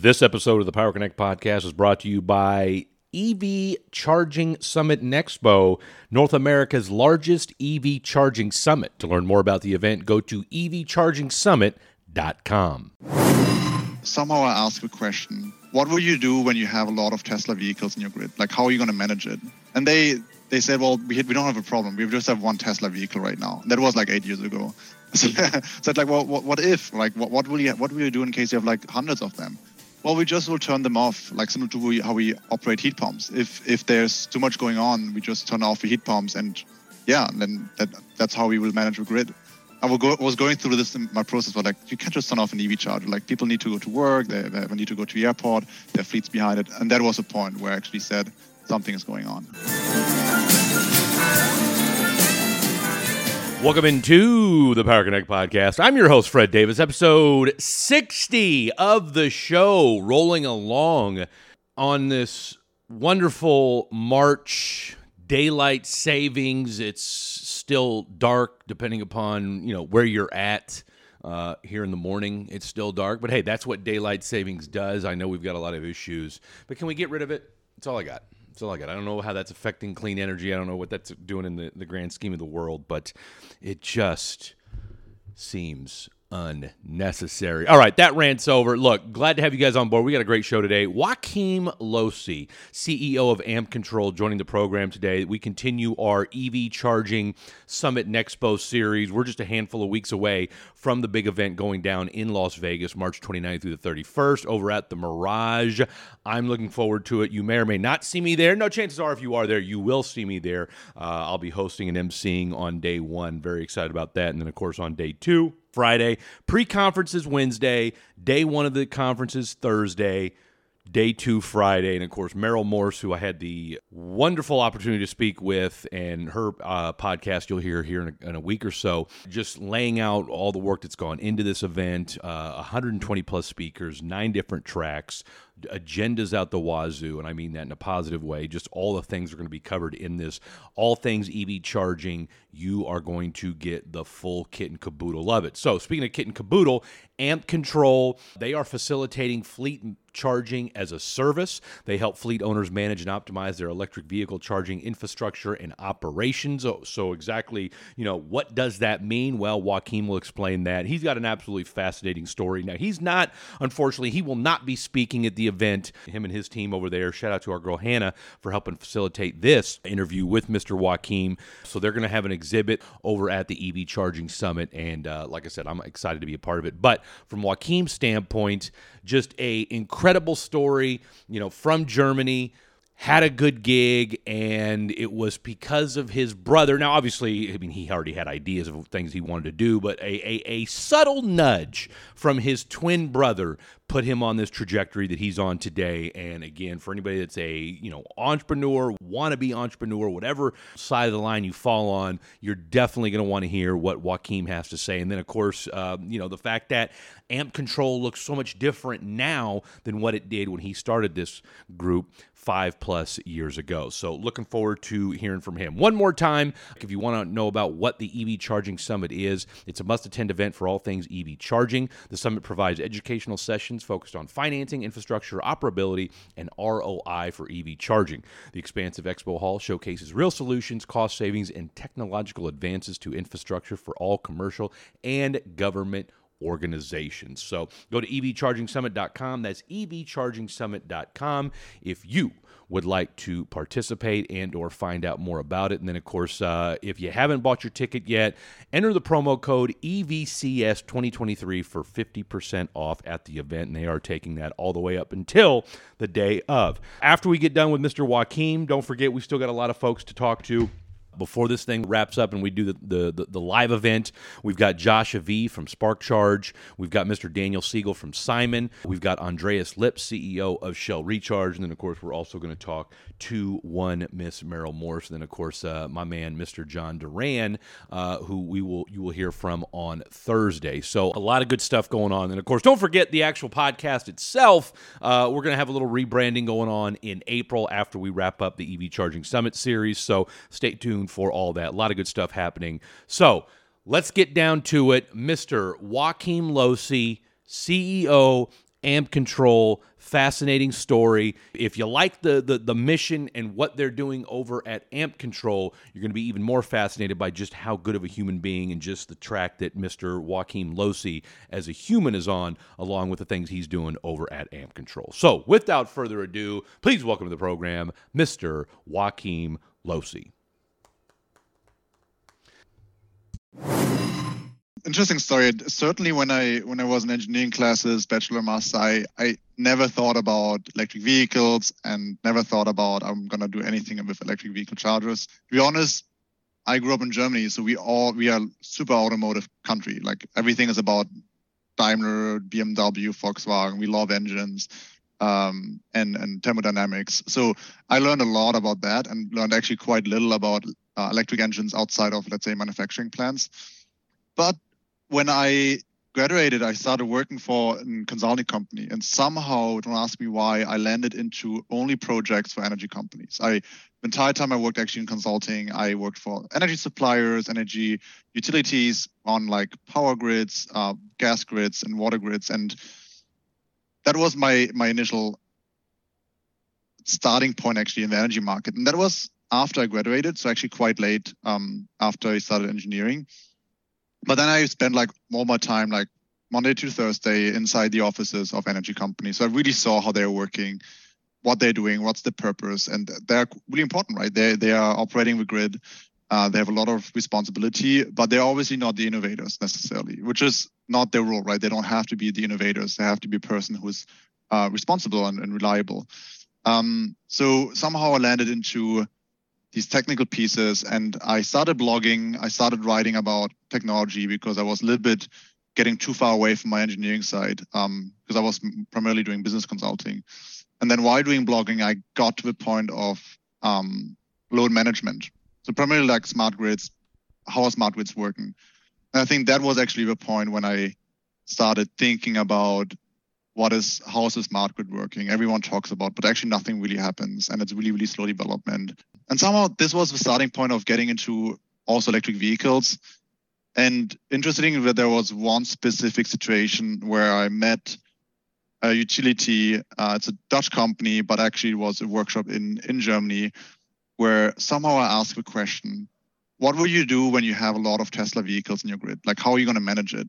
This episode of the Power Connect podcast is brought to you by EV Charging Summit Expo, North America's largest EV charging summit. To learn more about the event, go to evchargingsummit.com. Somehow I ask a question. What will you do when you have a lot of Tesla vehicles in your grid? Like, how are you going to manage it? And they they said, well, we, we don't have a problem. We just have one Tesla vehicle right now. That was like eight years ago. So, so it's like, well, what, what if? Like, what, what will you what will you do in case you have like hundreds of them? Well, we just will turn them off, like similar to how we operate heat pumps. If if there's too much going on, we just turn off the heat pumps, and yeah, then that that's how we will manage the grid. I was going through this in my process, but like you can't just turn off an EV charger. Like people need to go to work, they, they need to go to the airport, their fleets behind it, and that was a point where I actually said something is going on. Welcome into the Power Connect podcast. I'm your host, Fred Davis, episode 60 of the show, rolling along on this wonderful March daylight savings. It's still dark depending upon, you know, where you're at. Uh, here in the morning, it's still dark, but hey, that's what daylight savings does. I know we've got a lot of issues, but can we get rid of it? That's all I got. That's all I got. I don't know how that's affecting clean energy. I don't know what that's doing in the, the grand scheme of the world, but it just seems unnecessary. All right, that rant's over. Look, glad to have you guys on board. We got a great show today. Joachim Lohse, CEO of Ampcontrol, joining the program today. We continue our EV charging Summit Expo series. We're just a handful of weeks away from the big event going down in Las Vegas, March 29th through the 31st, over at the Mirage. I'm looking forward to it. You may or may not see me there. No chances are, if you are there, you will see me there. Uh, I'll be hosting and emceeing on day one. Very excited about that. And then, of course, on day two, Friday. Pre conferences Wednesday. Day one of the conferences Thursday. Day two Friday. And of course, Meryl Morse, who I had the wonderful opportunity to speak with, and her uh, podcast you'll hear here in a, in a, week or so, just laying out all the work that's gone into this event uh, 120 plus speakers, nine different tracks agendas out the wazoo, and I mean that in a positive way. Just all the things are going to be covered in this. All things EV charging, you are going to get the full kit and caboodle. Love it. So, speaking of kit and caboodle, Ampcontrol, they are facilitating fleet charging as a service. They help fleet owners manage and optimize their electric vehicle charging infrastructure and operations. So, so exactly, you know, what does that mean? Well, Joaquin will explain that. He's got an absolutely fascinating story. Now, he's not, unfortunately, he will not be speaking at the event. Him and his team over there. Shout out to our girl Hannah for helping facilitate this interview with Mr. Joachim. So they're going to have an exhibit over at the EV Charging Summit, and uh, like I said, I'm excited to be a part of it. But from Joachim's standpoint, just a incredible story. You know, from Germany had a good gig, and it was because of his brother. Now, obviously, I mean, he already had ideas of things he wanted to do, but a, a, a, subtle nudge from his twin brother put him on this trajectory that he's on today. And again, for anybody that's a you know entrepreneur, wannabe entrepreneur, whatever side of the line you fall on, you're definitely going to want to hear what Joachim has to say. And then, of course, uh, you know the fact that Ampcontrol looks so much different now than what it did when he started this group five plus years ago. So, looking forward to hearing from him. One more time, if you want to know about what the EV Charging Summit is, it's a must attend event for all things EV charging. The summit provides educational sessions focused on financing, infrastructure, operability, and ROI for EV charging. The expansive expo hall showcases real solutions, cost savings, and technological advances to infrastructure for all commercial and government organizations. So go to evchargingsummit.com. That's evchargingsummit.com if you would like to participate and or find out more about it and then of course uh, if you haven't bought your ticket yet enter the promo code evcs 2023 for 50% off at the event and they are taking that all the way up until the day of after we get done with mr joachim don't forget we still got a lot of folks to talk to before this thing wraps up and we do the, the, the, the live event, we've got Josh Aviv from SparkCharge. We've got Mr. Daniel Siegel from Simon. We've got Andreas Lips, CEO of Shell Recharge. And then, of course, we're also going to talk to one Miss Meryl Morse. And then, of course, uh, my man, Mr. John Duran, uh, who we will you will hear from on Thursday. So a lot of good stuff going on. And, of course, don't forget the actual podcast itself. Uh, we're going to have a little rebranding going on in April after we wrap up the EV Charging Summit series. So stay tuned for all that. A lot of good stuff happening. So let's get down to it. Mr. Joachim Lohse, CEO Ampcontrol fascinating story if you like the, the the mission and what they're doing over at Ampcontrol you're going to be even more fascinated by just how good of a human being and just the track that mr joachim Lohse as a human is on along with the things he's doing over at Ampcontrol so without further ado please welcome to the program mr joachim Lohse interesting story. Certainly, when I when I was in engineering classes, bachelor, master, I, I never thought about electric vehicles and never thought about I'm gonna do anything with electric vehicle chargers. To be honest, I grew up in Germany, so we all we are super automotive country. Like everything is about Daimler, BMW, Volkswagen. We love engines um, and and thermodynamics. So I learned a lot about that and learned actually quite little about uh, electric engines outside of let's say manufacturing plants. But when I graduated, I started working for a consulting company, and somehow, don't ask me why, I landed into only projects for energy companies. I the entire time I worked actually in consulting, I worked for energy suppliers, energy utilities on like power grids, uh, gas grids, and water grids, and that was my my initial starting point actually in the energy market, and that was after I graduated, so actually quite late um, after I started engineering but then I spent like more my time like Monday to Thursday inside the offices of energy companies. So I really saw how they're working, what they're doing, what's the purpose, and they're really important, right? They they are operating the grid. Uh, they have a lot of responsibility, but they're obviously not the innovators necessarily, which is not their role, right? They don't have to be the innovators. They have to be a person who's uh, responsible and, and reliable. Um, so somehow I landed into these technical pieces and I started blogging. I started writing about technology because I was a little bit getting too far away from my engineering side because um, I was primarily doing business consulting. And then while doing blogging, I got to the point of um, load management. So primarily like smart grids, how are smart grids working? And I think that was actually the point when I started thinking about what is how is the smart grid working? Everyone talks about but actually nothing really happens and it's really really slow development. And somehow this was the starting point of getting into also electric vehicles. And interesting that there was one specific situation where i met a utility uh, it's a dutch company but actually it was a workshop in in germany where somehow i asked a question. What will you do when you have a lot of tesla vehicles in your grid? Like how are you going to manage it?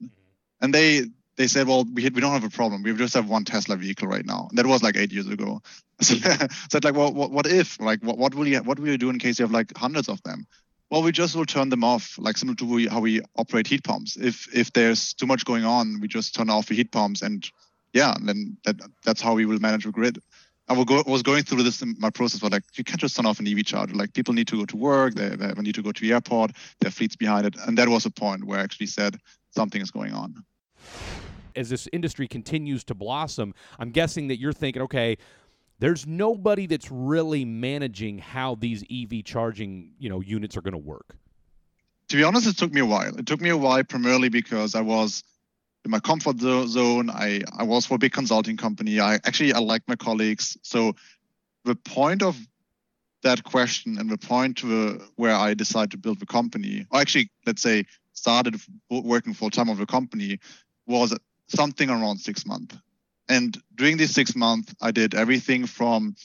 And they they said, well, we, we don't have a problem. We just have one Tesla vehicle right now. That was like eight years ago. So, so like, well, what, what if? Like, what, what will you what will you do in case you have like hundreds of them? Well, we just will turn them off, like similar to how we operate heat pumps. If if there's too much going on, we just turn off the heat pumps, and yeah, then that that's how we will manage the grid. I was going through this in my process, but like you can't just turn off an EV charger. Like people need to go to work, they, they need to go to the airport, their fleets behind it, and that was a point where I actually said something is going on as this industry continues to blossom, I'm guessing that you're thinking, okay, there's nobody that's really managing how these EV charging, you know, units are going to work. To be honest, it took me a while. It took me a while primarily because I was in my comfort zone. I, I was for a big consulting company. I actually I like my colleagues. So the point of that question and the point to, where I decided to build the company, or actually let's say started working full time of the company, was something around six months. And during these six months, I did everything from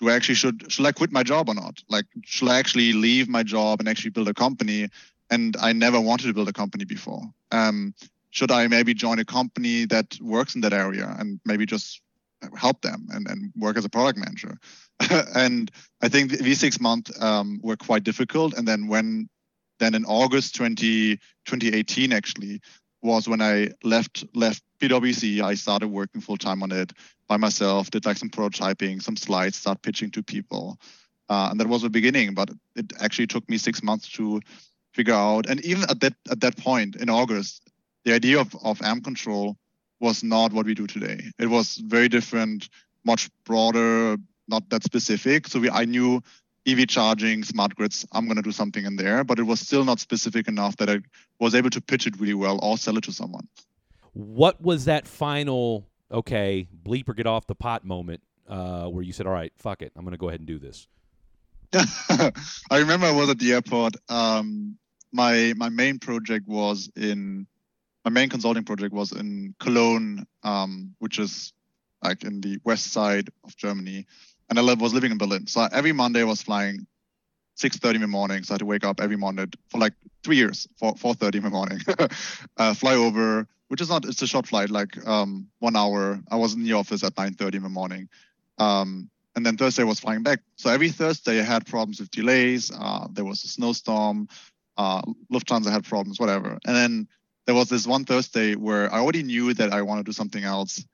do I actually should should I quit my job or not? Like should I actually leave my job and actually build a company? And I never wanted to build a company before. Um, should I maybe join a company that works in that area and maybe just help them and, and work as a product manager? and I think these six months um, were quite difficult. And then when then in August 20, 2018, actually, was when I left left PwC. I started working full time on it by myself. Did like some prototyping, some slides, start pitching to people, uh, and that was the beginning. But it actually took me six months to figure out. And even at that at that point in August, the idea of of Ampcontrol was not what we do today. It was very different, much broader, not that specific. So we, I knew EV charging, smart grids, I'm going to do something in there, but it was still not specific enough that I was able to pitch it really well or sell it to someone. What was that final, okay, bleep or get off the pot moment uh, where you said, all right, fuck it, I'm going to go ahead and do this? I remember I was at the airport. Um, my my main project was in my main consulting project was in Cologne, um, which is like in the west side of Germany, and I was living in Berlin. So every Monday I was flying 6:30 in the morning. So I had to wake up every Monday for like three years, 4 4:30 in the morning, uh, fly over, which is not it's a short flight, like um, one hour. I was in the office at 9:30 in the morning. Um, and then Thursday I was flying back. So every Thursday I had problems with delays. Uh, there was a snowstorm. Uh, Lufthansa had problems, whatever. And then there was this one Thursday where I already knew that I want to do something else.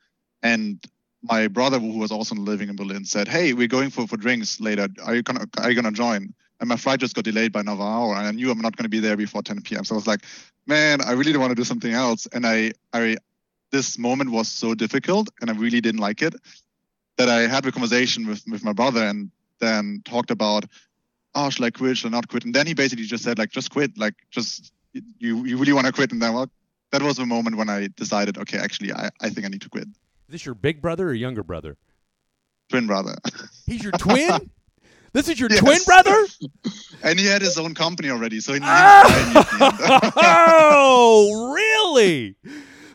And my brother, who was also living in Berlin, said, "Hey, we're going for, for drinks later. Are you gonna Are you gonna join?" And my flight just got delayed by another hour, and I knew I'm not gonna be there before 10 p.m. So I was like, "Man, I really don't want to do something else." And I, I, this moment was so difficult, and I really didn't like it, that I had a conversation with with my brother, and then talked about, "Oh, should I quit? Should I not quit?" And then he basically just said, "Like, just quit. Like, just you you really want to quit?" And then well, that was the moment when I decided, okay, actually, I, I think I need to quit. Is this your big brother or younger brother? Twin brother. He's your twin? this is your yes. twin brother? and he had his own company already, so he oh! oh, really?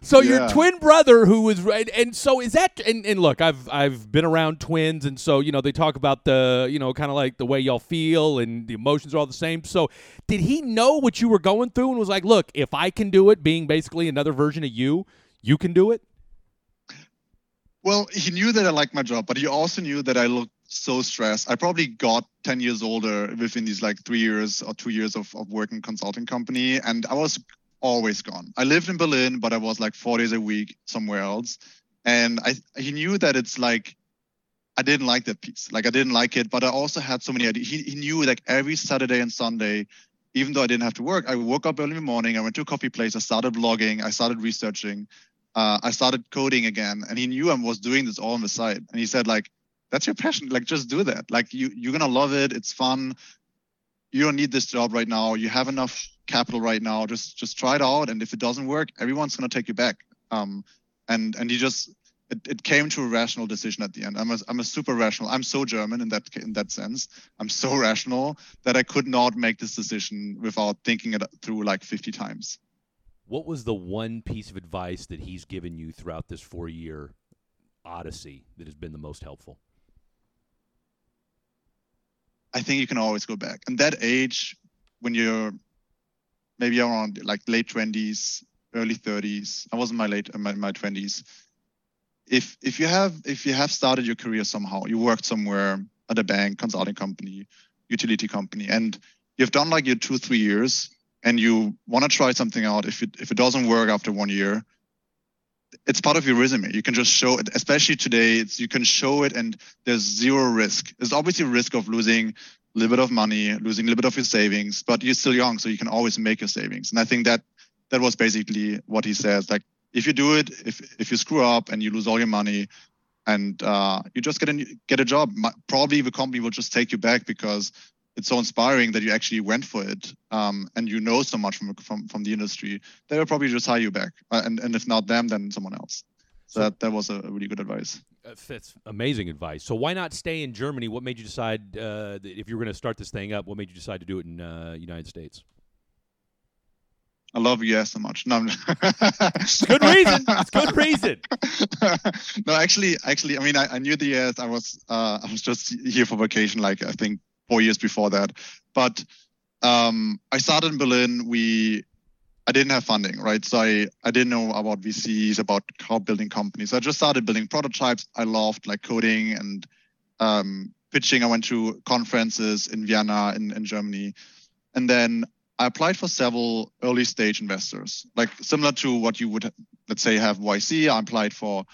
So yeah. your twin brother who was right and so is that and, and look, I've I've been around twins and so, you know, they talk about the, you know, kind of like the way y'all feel and the emotions are all the same. So did he know what you were going through and was like, "Look, if I can do it being basically another version of you, you can do it?" Well, he knew that I liked my job, but he also knew that I looked so stressed. I probably got 10 years older within these like three years or two years of, of working consulting company. And I was always gone. I lived in Berlin, but I was like four days a week somewhere else. And I he knew that it's like I didn't like that piece. Like I didn't like it, but I also had so many ideas. He, he knew like every Saturday and Sunday, even though I didn't have to work, I woke up early in the morning. I went to a coffee place. I started blogging. I started researching uh, I started coding again, and he knew I was doing this all on the side. And he said, like, that's your passion. Like, just do that. Like, you you're gonna love it. It's fun. You don't need this job right now. You have enough capital right now. Just just try it out. And if it doesn't work, everyone's gonna take you back. Um, and and he just it, it came to a rational decision at the end. I'm a, I'm a super rational. I'm so German in that in that sense. I'm so rational that I could not make this decision without thinking it through like 50 times what was the one piece of advice that he's given you throughout this four year odyssey that has been the most helpful? I think you can always go back. And that age, when you're maybe around like late 20s, early 30s, I was in my late my, my 20s. If if you have if you have started your career somehow, you worked somewhere at a bank, consulting company, utility company, and you've done like your two three years, and you want to try something out, if it if it doesn't work after one year, it's part of your resume. You can just show it, especially today. You can show it, and there's zero risk. There's obviously a risk of losing a little bit of money, losing a little bit of your savings, but you're still young, so you can always make your savings. And I think that that was basically what he says. Like if you do it, if if you screw up and you lose all your money, and uh, you just get a get a job, probably the company will just take you back because it's so inspiring that you actually went for it um, and you know so much from, from from the industry they will probably just hire you back uh, and and if not them then someone else so, so that that was a really good advice that's amazing advice so why not stay in germany what made you decide uh, if you were going to start this thing up what made you decide to do it in uh, united states I love US so much. No, good reason. It's good reason. no, actually, actually, I mean, I, I knew the US. I was, uh, I was just here for vacation, like I think four years before that. But um, I started in Berlin. We I didn't have funding, right? So I, I didn't know about VCs, about how building companies. So I just started building prototypes. I loved like coding and um, pitching. I went to conferences in Vienna, in, in Germany. And then I applied for several early stage investors, like similar to what you would, let's say, have YC. I applied for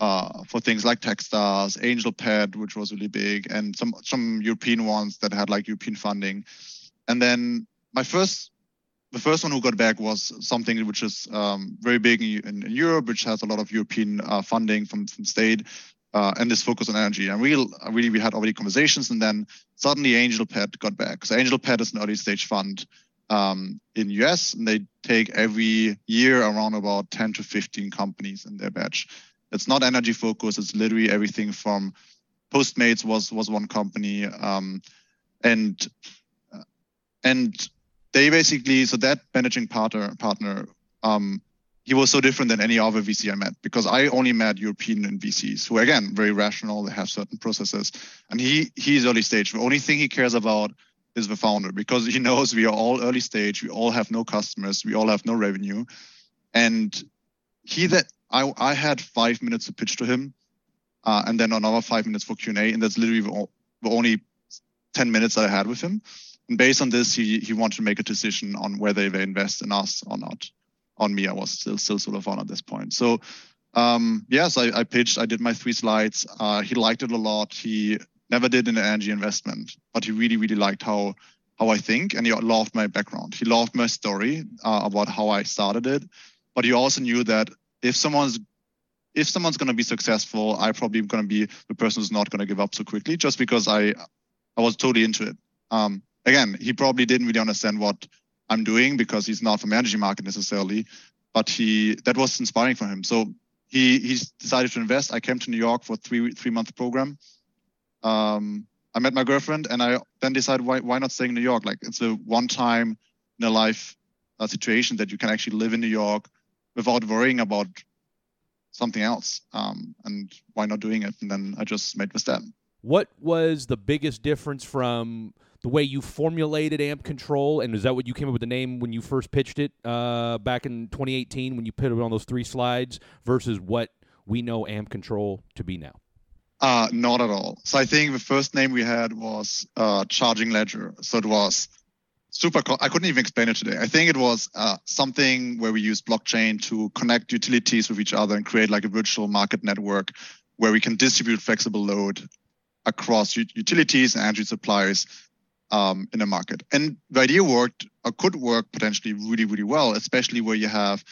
uh, for things like Techstars, AngelPad, which was really big, and some some European ones that had like European funding. And then my first, the first one who got back was something which is um, very big in, in, Europe, which has a lot of European uh, funding from from state. Uh, and this focus on energy. And we really we had already conversations, and then suddenly AngelPad got back. So AngelPad is an early stage fund um, in US, and they take every year around about 10 to 15 companies in their batch. It's not energy focused. It's literally everything from Postmates was was one company, um, and and they basically so that managing partner partner um, he was so different than any other VC I met because I only met European VCs who, again, very rational. They have certain processes, and he he's early stage. The only thing he cares about is the founder because he knows we are all early stage. We all have no customers. We all have no revenue, and he that I I had five minutes to pitch to him, uh, and then another five minutes for Q and A, and that's literally the, only ten minutes that I had with him. And based on this, he he wanted to make a decision on whether they invest in us or not on me. I was still still sort of on at this point. So um, yes, I, I, pitched. I did my three slides. Uh, he liked it a lot. He never did an energy investment, but he really really liked how how I think, and he loved my background. He loved my story uh, about how I started it, but he also knew that if someone's if someone's going to be successful, I probably going to be the person who's not going to give up so quickly, just because I I was totally into it. Um, again, he probably didn't really understand what I'm doing because he's not from energy market necessarily, but he that was inspiring for him. So he he's decided to invest. I came to New York for three three month program. Um, I met my girlfriend, and I then decided why why not stay in New York? Like it's a one time in a life uh, situation that you can actually live in New York without worrying about something else. Um, and why not doing it? And then I just made the step. What was the biggest difference from the way you formulated Ampcontrol and is that what you came up with the name when you first pitched it uh, back in 2018 when you put it on those three slides versus what we know Ampcontrol to be now uh, not at all so i think the first name we had was uh, charging ledger so it was super co- i couldn't even explain it today i think it was uh, something where we use blockchain to connect utilities with each other and create like a virtual market network where we can distribute flexible load across utilities and energy suppliers um, in a market. And the idea worked or could work potentially really, really well, especially where you have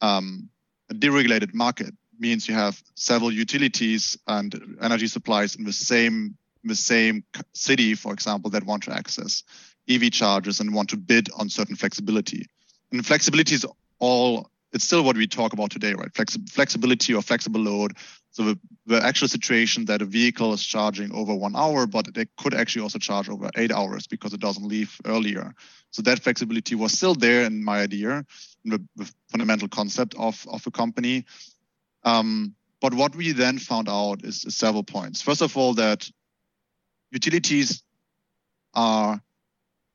um, a deregulated market. Means you have several utilities and energy supplies in the same the same city, for example, that want to access EV chargers and want to bid on certain flexibility. And flexibility is all it's still what we talk about today, right? Flexi- flexibility or flexible load so the, the actual situation that a vehicle is charging over one hour, but they could actually also charge over eight hours because it doesn't leave earlier. So that flexibility was still there in my idea, in the, the fundamental concept of, of a company. Um, but what we then found out is, is several points. First of all, that utilities are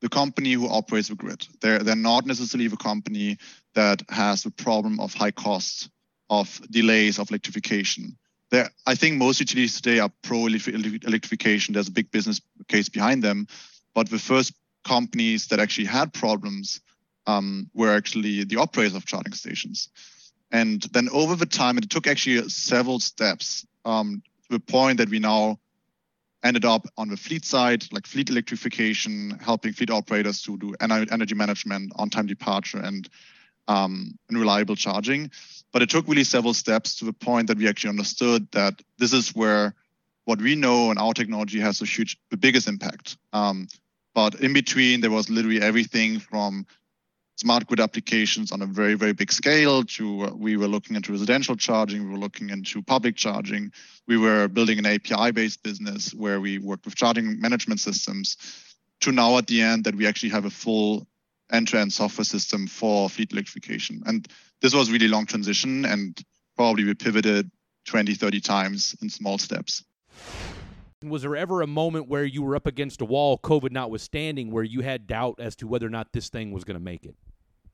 the company who operates the grid. They're, they're not necessarily the company that has the problem of high costs, of delays of electrification I think most utilities today are pro electrification. There's a big business case behind them, but the first companies that actually had problems um, were actually the operators of charging stations. And then over the time, it took actually several steps um, to the point that we now ended up on the fleet side, like fleet electrification, helping fleet operators to do energy management, on-time departure, and um, and reliable charging. But it took really several steps to the point that we actually understood that this is where what we know and our technology has a huge, the biggest impact. Um, but in between, there was literally everything from smart grid applications on a very, very big scale to uh, we were looking into residential charging, we were looking into public charging. We were building an API based business where we worked with charging management systems to now at the end that we actually have a full end-to-end software system for fleet electrification. And this was really long transition and probably we pivoted 20, 30 times in small steps. Was there ever a moment where you were up against a wall, COVID notwithstanding, where you had doubt as to whether or not this thing was going to make it?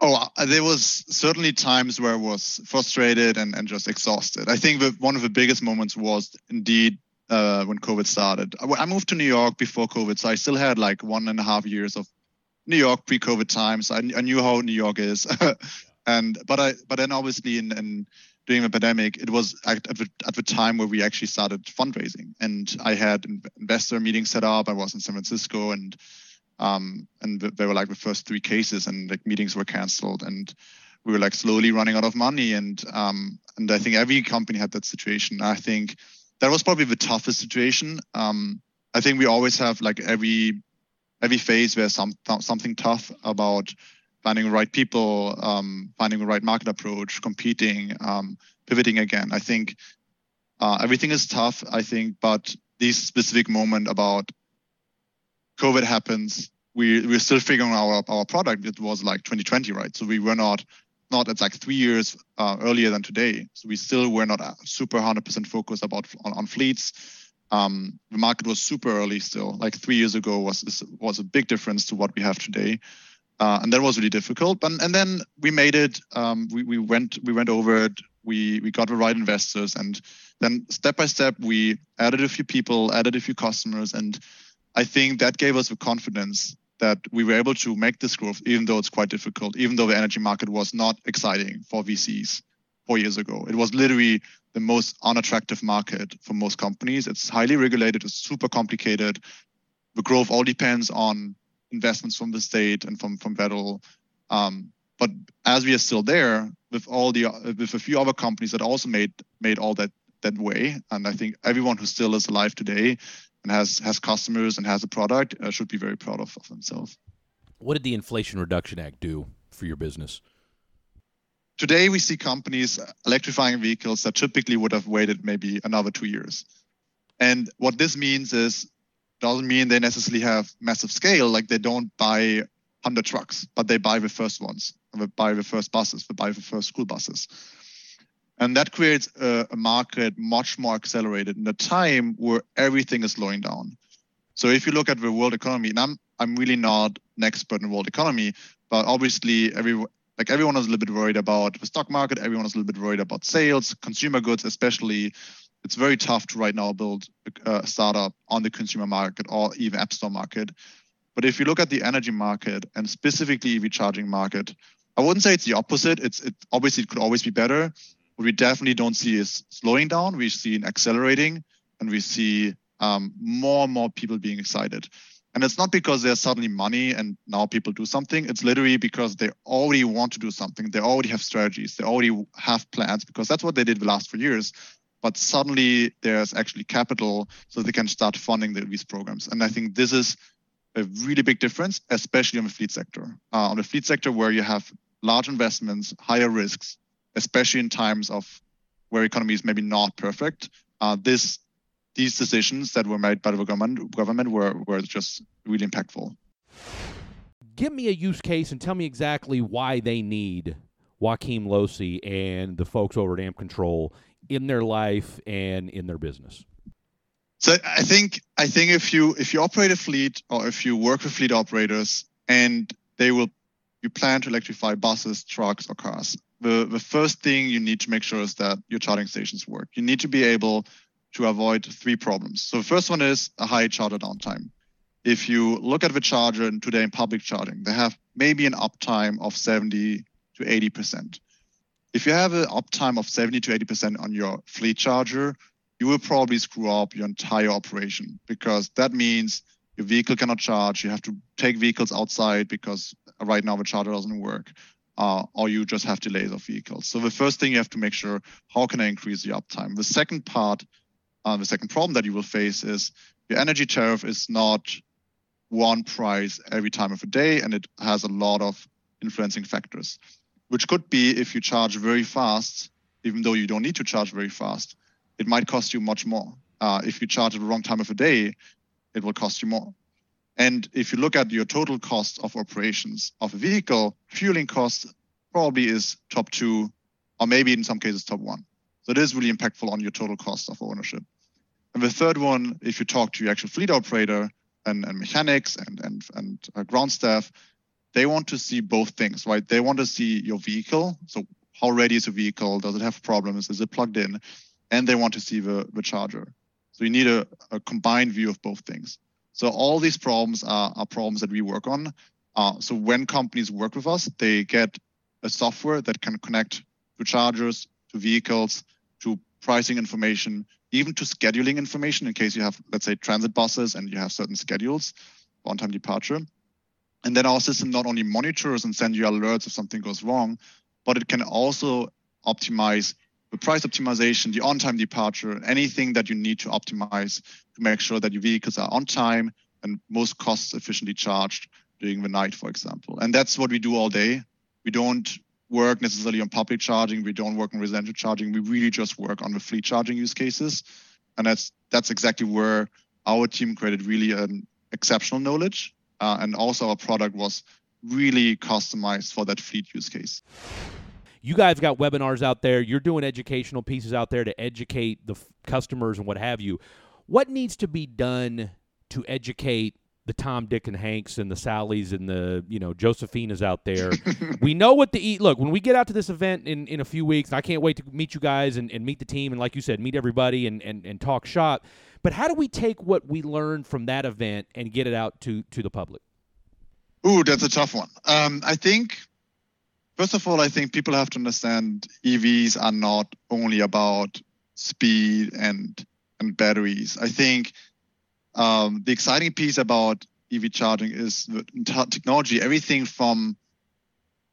Oh, uh, there was certainly times where I was frustrated and, and just exhausted. I think that one of the biggest moments was indeed uh, when COVID started. I moved to New York before COVID, so I still had like one and a half years of New York pre-COVID times. I, I knew how New York is, and but I but then obviously in, in during the pandemic, it was at, at, the, at the time where we actually started fundraising, and I had investor meetings set up. I was in San Francisco, and um, and they were like the first three cases, and like meetings were canceled, and we were like slowly running out of money, and um, and I think every company had that situation. I think that was probably the toughest situation. Um, I think we always have like every every phase where some something tough about finding the right people, um, finding the right market approach, competing, um, pivoting again. I think uh, everything is tough. I think, but this specific moment about COVID happens, we we're still figuring out our, our product. It was like 2020, right? So we were not not it's like three years uh, earlier than today. So we still were not super 100% focused about on, on fleets. Um, the market was super early still. Like three years ago was was a big difference to what we have today, uh, and that was really difficult. But and then we made it. Um, we, we went we went over it. We we got the right investors, and then step by step we added a few people, added a few customers, and I think that gave us the confidence that we were able to make this growth, even though it's quite difficult, even though the energy market was not exciting for VCs four years ago. It was literally the most unattractive market for most companies. It's highly regulated, it's super complicated. The growth all depends on investments from the state and from, from federal. Um, but as we are still there with all the with a few other companies that also made made all that that way, and I think everyone who still is alive today and has has customers and has a product uh, should be very proud of, of themselves. What did the Inflation Reduction Act do for your business? Today, we see companies electrifying vehicles that typically would have waited maybe another two years. And what this means is doesn't mean they necessarily have massive scale, like they don't buy 100 trucks, but they buy the first ones, they buy the first buses, they buy the first school buses. And that creates a, a market much more accelerated in a time where everything is slowing down. So if you look at the world economy, and I'm I'm really not an expert in world economy, but obviously every like everyone is a little bit worried about the stock market, everyone is a little bit worried about sales, consumer goods especially. It's very tough to right now build a startup on the consumer market or even app store market. But if you look at the energy market and specifically EV charging market, I wouldn't say it's the opposite. It's it obviously it could always be better, what we definitely don't see is slowing down. We see an accelerating, and we see um, more and more people being excited. And it's not because there's suddenly money and now people do something. It's literally because they already want to do something. They already have strategies. They already have plans because that's what they did the last four years. But suddenly there's actually capital so they can start funding these programs. And I think this is a really big difference, especially on the fleet sector. Uh, on the fleet sector, where you have large investments, higher risks, especially in times of where economy is maybe not perfect. Uh, this these decisions that were made by the government government were were just really impactful. Give me a use case and tell me exactly why they need Joachim Lohse and the folks over at Ampcontrol in their life and in their business. So I think I think if you if you operate a fleet or if you work with fleet operators and they will you plan to electrify buses, trucks, or cars, the, the first thing you need to make sure is that your charging stations work. You need to be able to avoid three problems. So the first one is a high charger downtime. If you look at the charger today in public charging, they have maybe an uptime of 70 to 80%. If you have an uptime of 70 to 80% on your fleet charger, you will probably screw up your entire operation because that means your vehicle cannot charge. You have to take vehicles outside because right now the charger doesn't work uh, or you just have delays of vehicles. So the first thing you have to make sure, how can I increase the uptime? The second part, uh, the second problem that you will face is your energy tariff is not one price every time of the day, and it has a lot of influencing factors, which could be if you charge very fast, even though you don't need to charge very fast, it might cost you much more. Uh, if you charge at the wrong time of the day, it will cost you more. And if you look at your total cost of operations of a vehicle, fueling cost probably is top two, or maybe in some cases top one. So it is really impactful on your total cost of ownership. And the third one, if you talk to your actual fleet operator and, and mechanics and and and uh, ground staff, they want to see both things, right? They want to see your vehicle. So how ready is the vehicle? Does it have problems? Is it plugged in? And they want to see the, the charger. So you need a, a combined view of both things. So all these problems are, are problems that we work on. Uh, so when companies work with us, they get a software that can connect to chargers, to vehicles, to pricing information, even to scheduling information in case you have, let's say, transit buses and you have certain schedules, on-time departure. And then our system not only monitors and sends you alerts if something goes wrong, but it can also optimize the price optimization, the on-time departure, anything that you need to optimize to make sure that your vehicles are on time and most cost efficiently charged during the night, for example. And that's what we do all day. We don't work necessarily on public charging. We don't work on residential charging. We really just work on the fleet charging use cases. And that's that's exactly where our team created really an exceptional knowledge. Uh, and also our product was really customized for that fleet use case. You guys got webinars out there. You're doing educational pieces out there to educate the f- customers and what have you. What needs to be done to educate the Tom, Dick, and Hanks and the Sallys and the you know Josephinas out there. we know what to eat. Look, when we get out to this event in, in a few weeks, I can't wait to meet you guys and, and meet the team and like you said, meet everybody and, and, and talk shop. But how do we take what we learned from that event and get it out to to the public? Ooh, that's a tough one. Um, I think first of all, I think people have to understand EVs are not only about speed and and batteries. I think um, the exciting piece about EV charging is the technology, everything from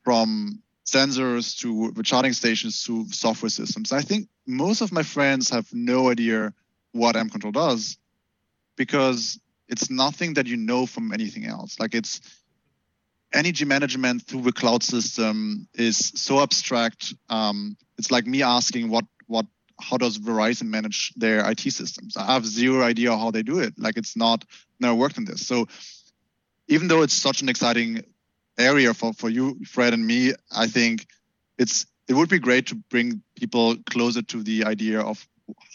from sensors to the charging stations to software systems. I think most of my friends have no idea what Ampcontrol does because it's nothing that you know from anything else. Like it's energy management through the cloud system is so abstract. Um, it's like me asking what what how does Verizon manage their IT systems? I have zero idea how they do it. Like it's not never worked in this. So even though it's such an exciting area for, for you, Fred and me, I think it's it would be great to bring people closer to the idea of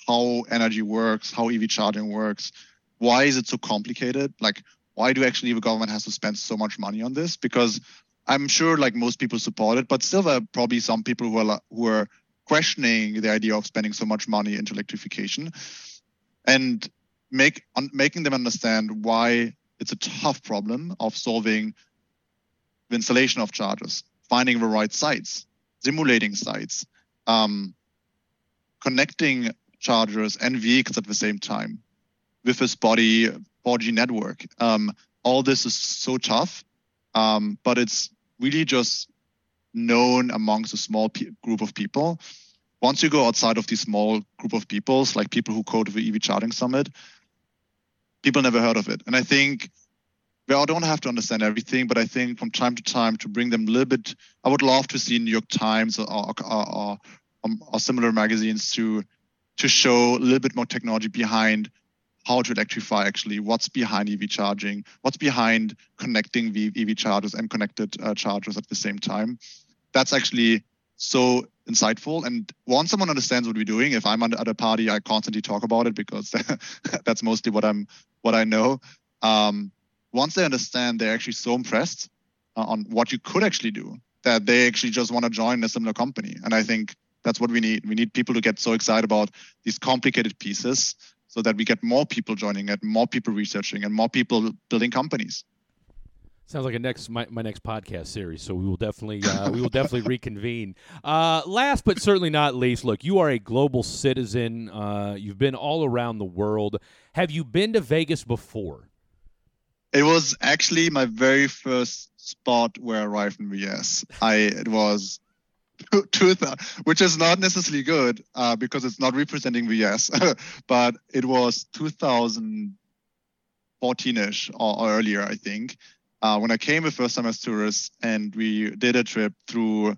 how energy works, how EV charging works. Why is it so complicated? Like why do actually the government has to spend so much money on this? Because I'm sure like most people support it, but still there are probably some people who are who are questioning the idea of spending so much money into electrification and make un, making them understand why it's a tough problem of solving the installation of chargers, finding the right sites, simulating sites, um, connecting chargers and vehicles at the same time with this body 4G network. Um, all this is so tough, um, but it's really just known amongst a small group of people. Once you go outside of these small group of peoples, like people who code for EV Charging Summit, people never heard of it. And I think we all don't have to understand everything, but I think from time to time to bring them a little bit, I would love to see New York Times or, or, or, um, or similar magazines to to show a little bit more technology behind how to electrify actually what's behind EV charging, what's behind connecting the EV chargers and connected uh, chargers at the same time. That's actually so insightful. And once someone understands what we're doing, if I'm at a party, I constantly talk about it because that's mostly what I'm what I know. Um, once they understand, they're actually so impressed uh, on what you could actually do that they actually just want to join a similar company. And I think that's what we need. We need people to get so excited about these complicated pieces so that we get more people joining it, more people researching, and more people building companies. Sounds like a next my, my next podcast series. So we will definitely uh, we will definitely reconvene. Uh, last but certainly not least, look, you are a global citizen. Uh, you've been all around the world. Have you been to Vegas before? It was actually my very first spot where I arrived in the US. I it was which is not necessarily good uh, because it's not representing US, but it was 2014ish or, or earlier, I think, uh, when I came the first time as tourist and we did a trip through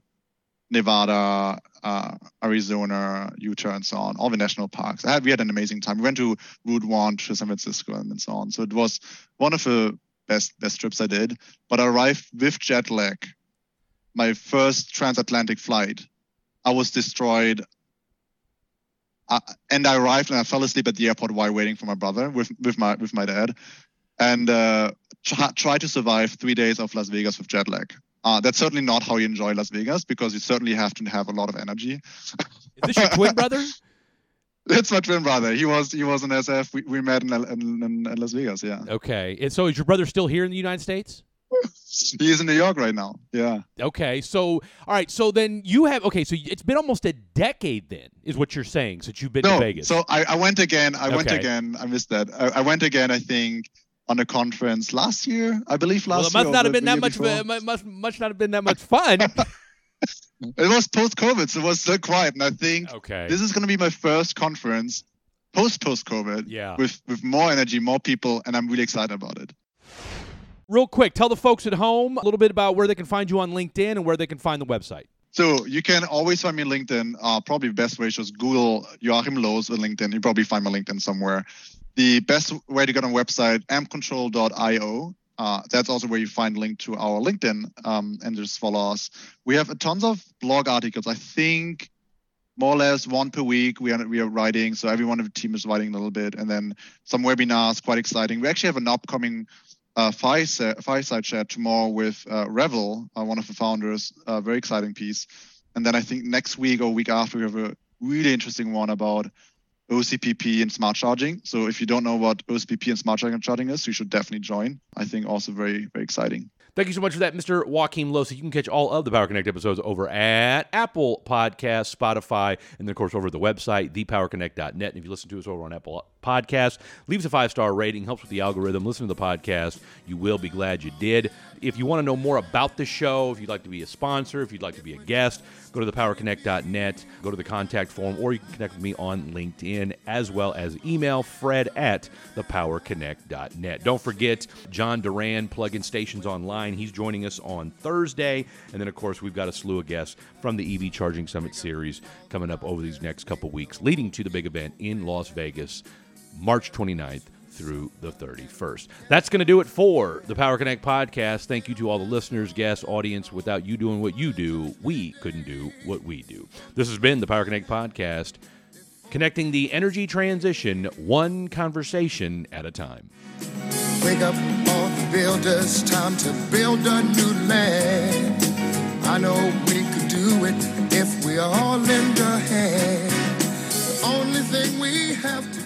Nevada, uh, Arizona, Utah, and so on, all the national parks. Had, we had an amazing time. We went to Route One to San Francisco and, and so on. So it was one of the best best trips I did. But I arrived with jet lag my first transatlantic flight, I was destroyed. Uh, and I arrived and I fell asleep at the airport while waiting for my brother with with my with my dad, and uh, try, try to survive three days of Las Vegas with jet lag. Uh, that's certainly not how you enjoy Las Vegas because you certainly have to have a lot of energy. Is this your twin brother? That's my twin brother. He was he was in SF. We, we met in, in, in Las Vegas. Yeah. Okay. And so is your brother still here in the United States? He is in New York right now. Yeah. Okay. So, all right. So then you have okay. So it's been almost a decade then, is what you're saying, since you've been no, to Vegas. So I, I went again. I okay. went again. I missed that. I, I, went again. I think on a conference last year. I believe last well, it must year. not have been that much. It must must not have been that much fun. it was post COVID, so it was so quiet, and I think okay. this is going to be my first conference post post COVID. Yeah. With with more energy, more people, and I'm really excited about it. Real quick, tell the folks at home a little bit about where they can find you on LinkedIn and where they can find the website. So you can always find me on LinkedIn. Uh, probably the best way is just Google Joachim Lohse on LinkedIn. You probably find my LinkedIn somewhere. The best way to get on website, ampcontrol.io. Uh, that's also where you find link to our LinkedIn um, and just follow us. We have tons of blog articles. I think more or less one per week we are we are writing. So everyone of the team is writing a little bit, and then some webinars, quite exciting. We actually have an upcoming uh, fireside, chat tomorrow with uh, Revel, uh, one of the founders. A very exciting piece. And then I think next week or week after we have a really interesting one about OCPP and smart charging. So if you don't know what OCPP and smart charging is, you should definitely join. I think also very, very exciting. Thank you so much for that, Mr. Joachim Lohse. You can catch all of the Power Connect episodes over at Apple Podcasts, Spotify, and then, of course, over at the website, thepowerconnect.net. And if you listen to us over on Apple Podcasts, leave us a five star rating, helps with the algorithm. Listen to the podcast. You will be glad you did. If you want to know more about the show, if you'd like to be a sponsor, if you'd like to be a guest, go to thepowerconnect.net, go to the contact form, or you can connect with me on LinkedIn, as well as email fred at thepowerconnect.net. Don't forget John Duran, Plug-in Stations Online. He's joining us on Thursday. And then, of course, we've got a slew of guests from the EV Charging Summit series coming up over these next couple weeks, leading to the big event in Las Vegas, March 29th through the 31st. That's going to do it for the Power Connect podcast. Thank you to all the listeners, guests, audience. Without you doing what you do, we couldn't do what we do. This has been the Power Connect podcast, connecting the energy transition one conversation at a time. Wake up all the builders, time to build a new land. I know we could do it if we all lend a hand. The only thing we have to